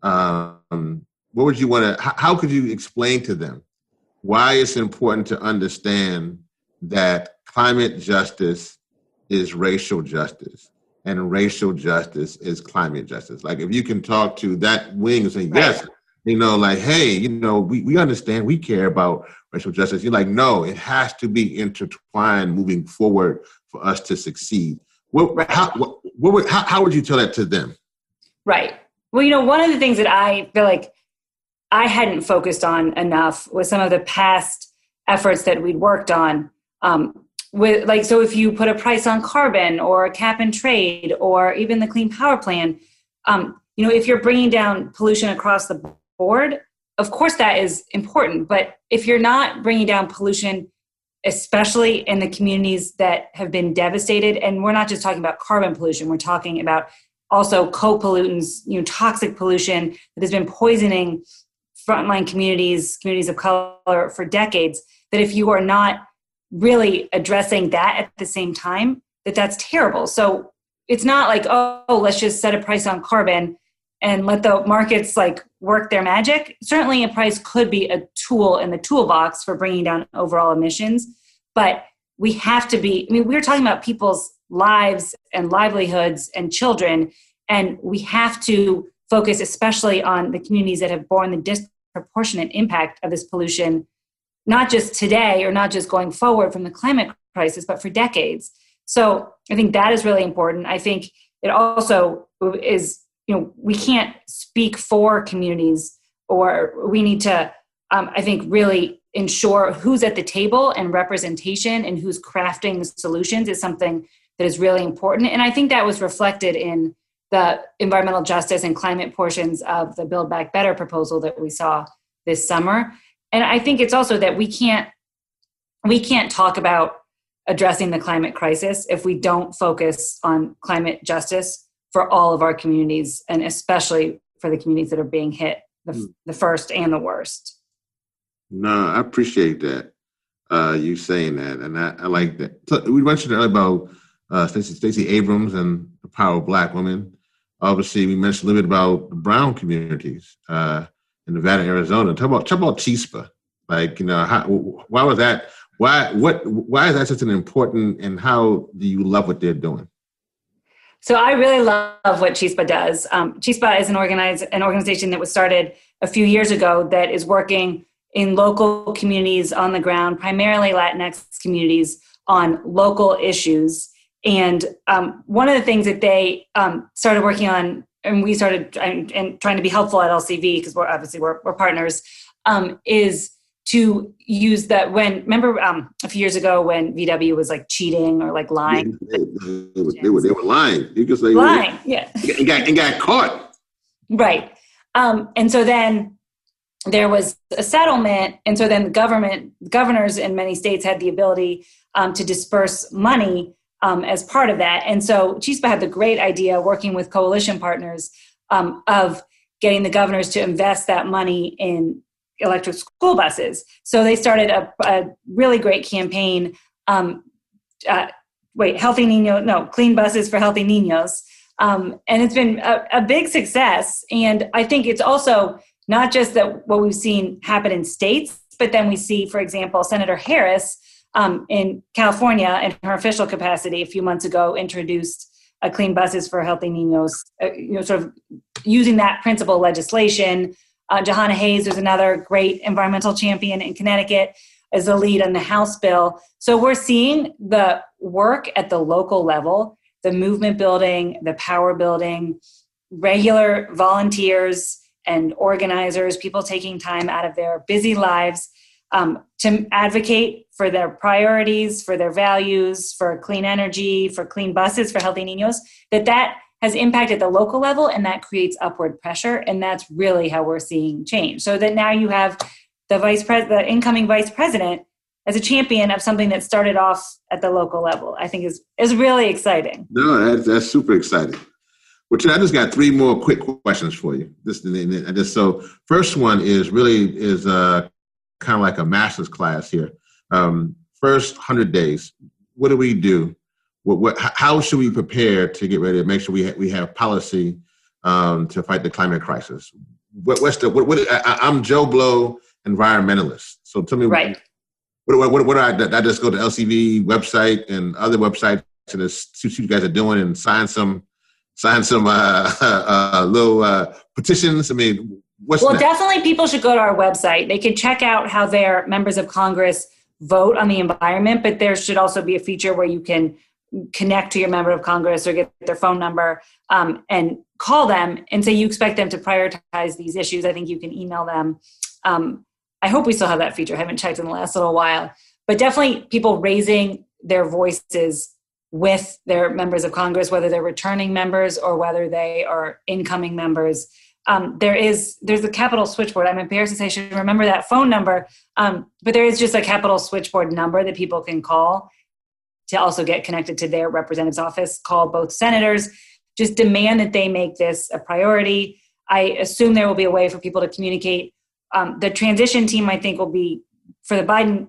um, what would you want to how, how could you explain to them why it's important to understand that climate justice is racial justice and racial justice is climate justice. Like if you can talk to that wing and say, yes, you know, like, hey, you know, we, we understand, we care about racial justice. You're like, no, it has to be intertwined moving forward for us to succeed. What, Right. how, what, what would, how, how would you tell that to them? Right. Well, you know, one of the things that I feel like I hadn't focused on enough was some of the past efforts that we'd worked on. Um, with like, so if you put a price on carbon or a cap and trade or even the Clean Power Plan, um, you know, if you're bringing down pollution across the board, of course that is important. But if you're not bringing down pollution, especially in the communities that have been devastated, and we're not just talking about carbon pollution, we're talking about also co-pollutants, you know, toxic pollution that has been poisoning frontline communities, communities of color for decades. That if you are not really addressing that at the same time, that that's terrible. So it's not like oh, let's just set a price on carbon and let the markets like work their magic. Certainly, a price could be a tool in the toolbox for bringing down overall emissions, but we have to be. I mean, we're talking about people's lives and livelihoods and children, and we have to focus especially on the communities that have borne the disproportionate impact of this pollution, not just today or not just going forward from the climate crisis, but for decades. So I think that is really important. I think it also is, you know, we can't speak for communities or we need to, um, I think, really ensure who's at the table and representation and who's crafting the solutions is something that is really important. And I think that was reflected in the environmental justice and climate portions of the Build Back Better proposal that we saw this summer. And I think it's also that we can't we can't talk about addressing the climate crisis if we don't focus on climate justice for all of our communities and especially for the communities that are being hit the, Mm. the first and the worst. No, I appreciate that. Uh, you saying that, and I, I like that. So we mentioned earlier about uh, Stacey, Stacey Abrams and the power of Black women. Obviously, we mentioned a little bit about the brown communities uh, in Nevada, Arizona. Talk about talk about CHISPA. Like, you know, how, why was that? Why what? Why is that such an important? And how do you love what they're doing? So I really love what CHISPA does. Um, CHISPA is an organize an organization that was started a few years ago that is working in local communities on the ground, primarily Latinx communities, on local issues. And um, one of the things that they um, started working on, and we started and, and trying to be helpful at LCV because we're obviously we're, we're partners, um, is to use that when remember um, a few years ago when VW was like cheating or like lying, They, they were, they, were, they were lying. You could say lying, yeah. and got and got caught. Right. Um, and so then there was a settlement. And so then the government, governors in many states had the ability um, to disperse money um, as part of that. And so CHISPA had the great idea, working with coalition partners, um, of getting the governors to invest that money in electric school buses. So they started a, a really great campaign. Um, uh, wait, healthy Nino, no, clean buses for healthy Ninos. Um, and it's been a, a big success. And I think it's also not just that what we've seen happen in states, but then we see, for example, Senator Harris um, in California, in her official capacity, a few months ago, introduced a clean buses for healthy Ninos, uh, you know, sort of using that principle legislation. Uh, Jahana Hayes is another great environmental champion in Connecticut as a lead on the House bill. So we're seeing the work at the local level, the movement building, the power building, regular volunteers and organizers, people taking time out of their busy lives um, to advocate for their priorities, for their values, for clean energy, for clean buses, for healthy niños, that that has impacted the local level and that creates upward pressure. And that's really how we're seeing change. So that now you have the vice pres, the incoming vice president as a champion of something that started off at the local level, I think is is really exciting. No, that's, that's super exciting. Which I just got three more quick questions for you. This just so first one is really is uh, kind of like a master's class here. Um, first hundred days, what do we do? What, what how should we prepare to get ready to make sure we ha- we have policy um, to fight the climate crisis? What, what's the what, what I, I'm Joe Blow, environmentalist. So tell me Right. what, what, what, what I, I just go to LCV website and other websites and just see what you guys are doing and sign some sign some uh, uh, little uh, petitions. I mean, what's well, next? definitely people should go to our website. They can check out how their members of Congress vote on the environment, but there should also be a feature where you can connect to your member of Congress or get their phone number um, and call them and say you expect them to prioritize these issues. I think you can email them. Um, I hope we still have that feature. I haven't checked in the last little while, but definitely people raising their voices with their members of Congress, whether they're returning members or whether they are incoming members. Um, there is there's a Capitol switchboard. I'm embarrassed to say I should remember that phone number, um, but there is just a Capitol switchboard number that people can call to also get connected to their representative's office. Call both senators. Just demand that they make this a priority. I assume there will be a way for people to communicate. Um, the transition team, I think, will be for the Biden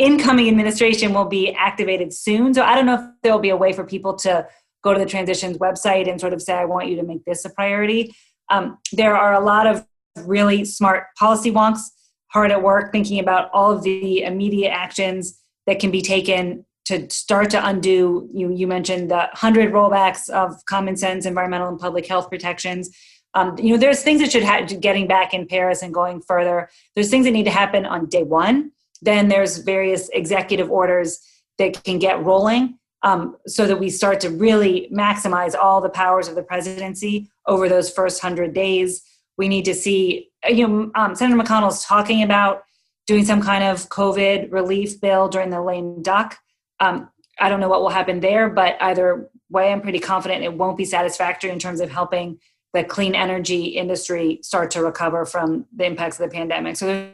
incoming administration will be activated soon. So I don't know if there will be a way for people to go to the transitions website and sort of say, I want you to make this a priority. Um, there are a lot of really smart policy wonks hard at work thinking about all of the immediate actions that can be taken to start to undo you, you mentioned the 100 rollbacks of common sense environmental and public health protections. Um, you know there's things that should have getting back in paris and going further. There's things that need to happen on day one. Then there's various executive orders that can get rolling um, so that we start to really maximize all the powers of the presidency over those first 100 days. We need to see you know um, senator mcconnell's talking about doing some kind of covid relief bill during the lame duck. Um, i don't know what will happen there but either way i'm pretty confident it won't be satisfactory in terms of helping the clean energy industry start to recover from the impacts of the pandemic. So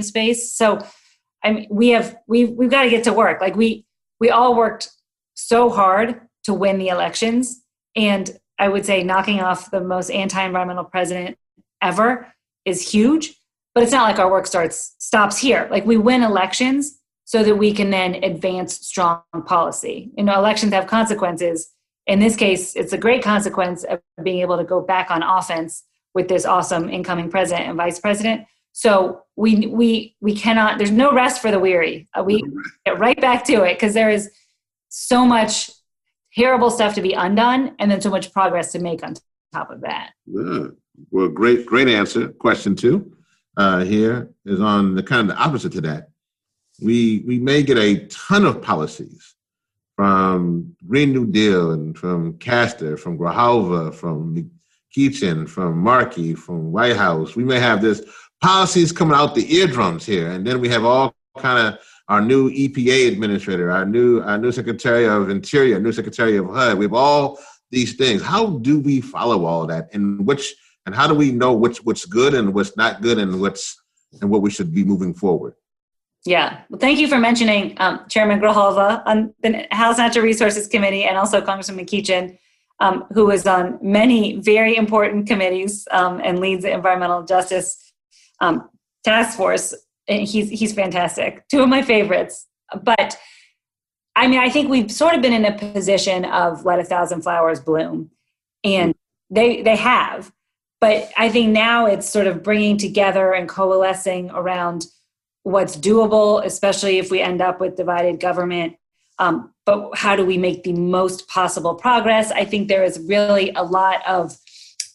space. So I mean, we have we we've got to get to work. Like we we all worked so hard to win the elections, and I would say knocking off the most anti-environmental president ever is huge. But it's not like our work starts stops here. Like we win elections so that we can then advance strong policy. You know, elections have consequences. In this case, it's a great consequence of being able to go back on offense with this awesome incoming president and vice president. So we we we cannot. There's no rest for the weary. Uh, we get right back to it because there is so much terrible stuff to be undone, and then so much progress to make on top of that. Yeah. Well, great, great answer. Question two uh, here is on the kind of the opposite to that. We we may get a ton of policies from Green New Deal and from Castor, from Grijalva, from McEachin, from Markey, from White House. We may have this policies coming out the eardrums here, and then we have all kind of our new EPA administrator, our new our new Secretary of Interior, new Secretary of HUD. We have all these things. How do we follow all that, and which and how do we know what's what's good and what's not good, and what's and what we should be moving forward? Yeah, well, thank you for mentioning um, Chairman Grijalva on the House Natural Resources Committee, and also Congressman McEachin, um, who is on many very important committees um, and leads the environmental justice um, task force. And he's he's fantastic. Two of my favorites. But I mean, I think we've sort of been in a position of let a thousand flowers bloom, and they they have. But I think now it's sort of bringing together and coalescing around what's doable, especially if we end up with divided government. Um, but how do we make the most possible progress? I think there is really a lot of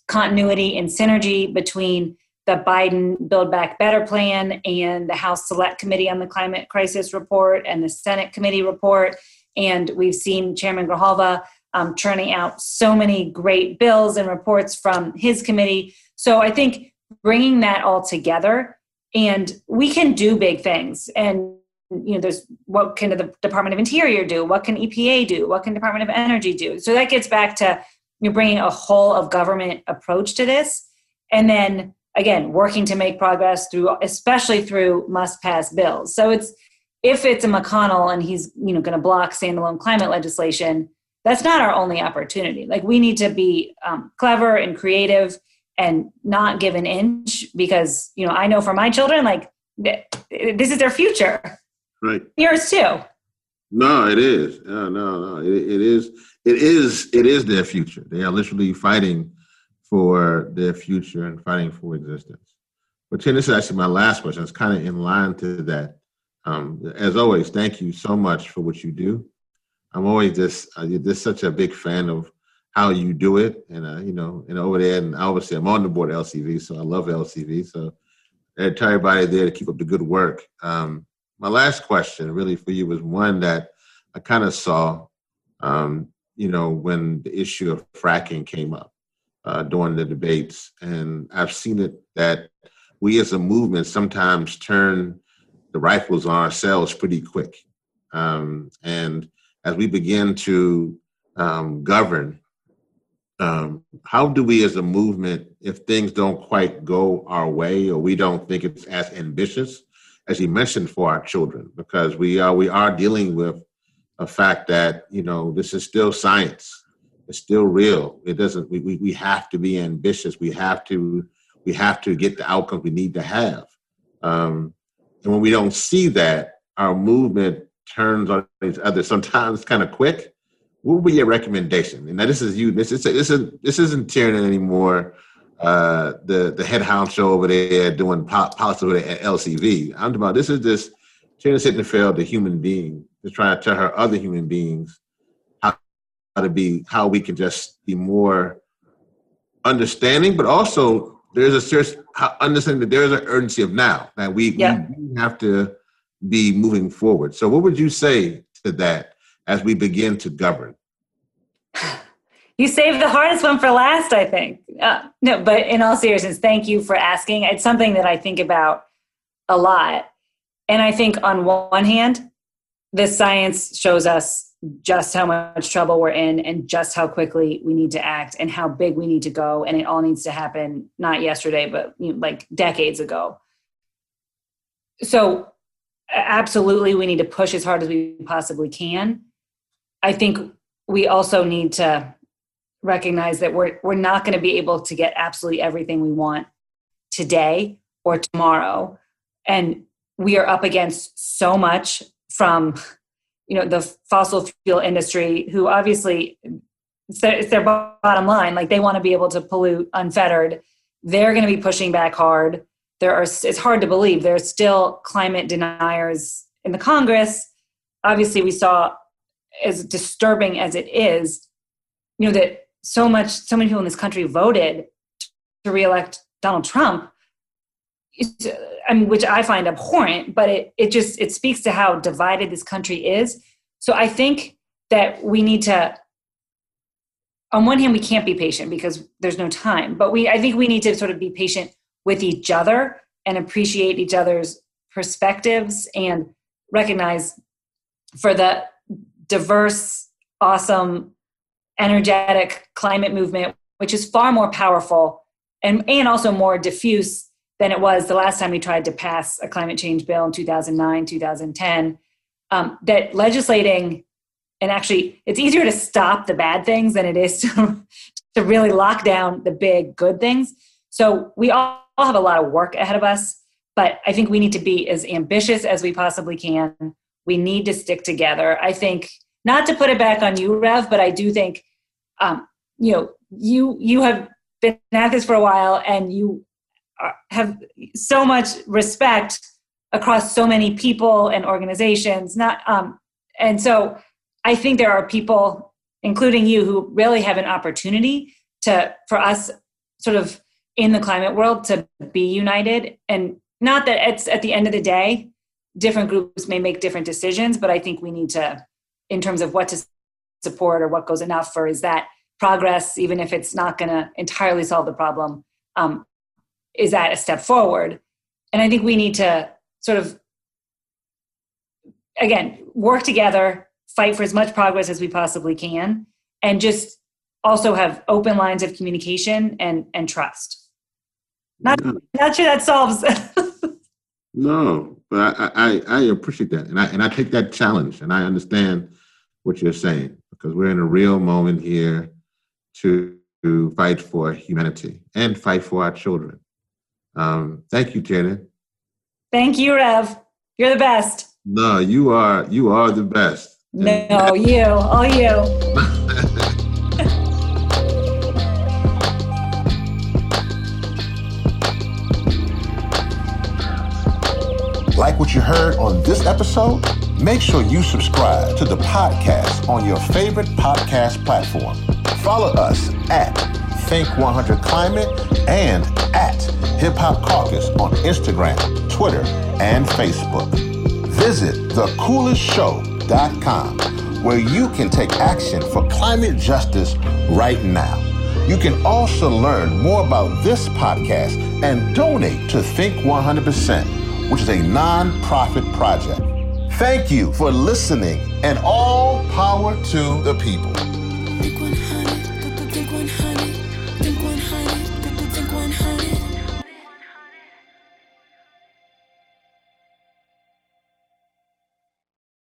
continuity and synergy between the Biden Build Back Better plan and the House Select Committee on the Climate Crisis Report and the Senate Committee report. And we've seen Chairman Grijalva um, churning out so many great bills and reports from his committee. So I think bringing that all together, and we can do big things. And you know, there's what can the Department of Interior do? What can EPA do? What can Department of Energy do? So that gets back to you know, bringing a whole of government approach to this, and then again working to make progress through especially through must pass bills. So it's if it's a mcconnell and he's you know going to block standalone climate legislation that's not our only opportunity. Like we need to be um, clever and creative and not give an inch because you know i know for my children like this is their future. Right. Yours too. No it is. No no no it, it is it is it is their future. They are literally fighting for their future and fighting for existence. But Tim, this is actually my last question. It's kind of in line to that. Um, as always, thank you so much for what you do. I'm always just uh, just such a big fan of how you do it, and uh, you know, and over there, and obviously I'm on the board of LCV, so I love LCV. So, tell everybody there to keep up the good work. Um, my last question, really, for you was one that I kind of saw, um, you know, when the issue of fracking came up uh, during the debates, and I've seen it that we as a movement sometimes turn the rifles on ourselves pretty quick, um, and as we begin to um, govern, um, how do we as a movement, if things don't quite go our way or we don't think it's as ambitious as you mentioned for our children, because we are we are dealing with a fact that you know this is still science, it's still real. It doesn't. We we, we have to be ambitious. We have to we have to get the outcomes we need to have. Um, and when we don't see that, our movement turns on each other sometimes kind of quick. What would be your recommendation? And now this is you. This is this is this isn't Tiernan anymore. Uh, the the head honcho over there doing over at LCV. I'm talking about this is this Tiernan Sittenfeld, the human being, just trying to tell her other human beings to be, how we can just be more understanding, but also there's a serious understanding that there's an urgency of now that we, yeah. we have to be moving forward. So, what would you say to that as we begin to govern? You saved the hardest one for last, I think. Uh, no, but in all seriousness, thank you for asking. It's something that I think about a lot. And I think on one hand, the science shows us just how much trouble we're in and just how quickly we need to act and how big we need to go. And it all needs to happen not yesterday, but you know, like decades ago. So absolutely we need to push as hard as we possibly can i think we also need to recognize that we're we're not going to be able to get absolutely everything we want today or tomorrow and we are up against so much from you know the fossil fuel industry who obviously it's their, it's their bottom line like they want to be able to pollute unfettered. They're going to be pushing back hard. There are it's hard to believe. There are still climate deniers in the congress. Obviously we saw as disturbing as it is you know that so much so many people in this country voted to reelect donald trump I mean, which i find abhorrent but it, it just it speaks to how divided this country is. So i think that we need to on one hand we can't be patient because there's no time but we i think we need to sort of be patient with each other and appreciate each other's perspectives and recognize for the diverse, awesome, energetic climate movement, which is far more powerful and, and also more diffuse than it was the last time we tried to pass a climate change bill in 2009, 2010, um, that legislating and actually it's easier to stop the bad things than it is to, to really lock down the big good things. So we all have a lot of work ahead of us, but I think we need to be as ambitious as we possibly can. We need to stick together. I think not to put it back on you, Rev, but I do think um, you know you you have been at this for a while and you have so much respect across so many people and organizations. Not um, and so I think there are people, including you, who really have an opportunity to for us sort of in the climate world to be united and not that it's at the end of the day different groups may make different decisions but i think we need to in terms of what to support or what goes enough or is that progress even if it's not going to entirely solve the problem um, is that a step forward and i think we need to sort of again work together fight for as much progress as we possibly can and just also have open lines of communication and and trust not, yeah. not sure that solves. no, but I, I, I appreciate that, and I and I take that challenge, and I understand what you're saying because we're in a real moment here to, to fight for humanity and fight for our children. Um, thank you, Tiernan. Thank you, Rev. You're the best. No, you are you are the best. No, you, all you. Like what you heard on this episode? Make sure you subscribe to the podcast on your favorite podcast platform. Follow us at Think 100 Climate and at Hip Hop Caucus on Instagram, Twitter, and Facebook. Visit thecoolestshow.com where you can take action for climate justice right now. You can also learn more about this podcast and donate to Think 100%, which is a non-profit project. Thank you for listening and all power to the people.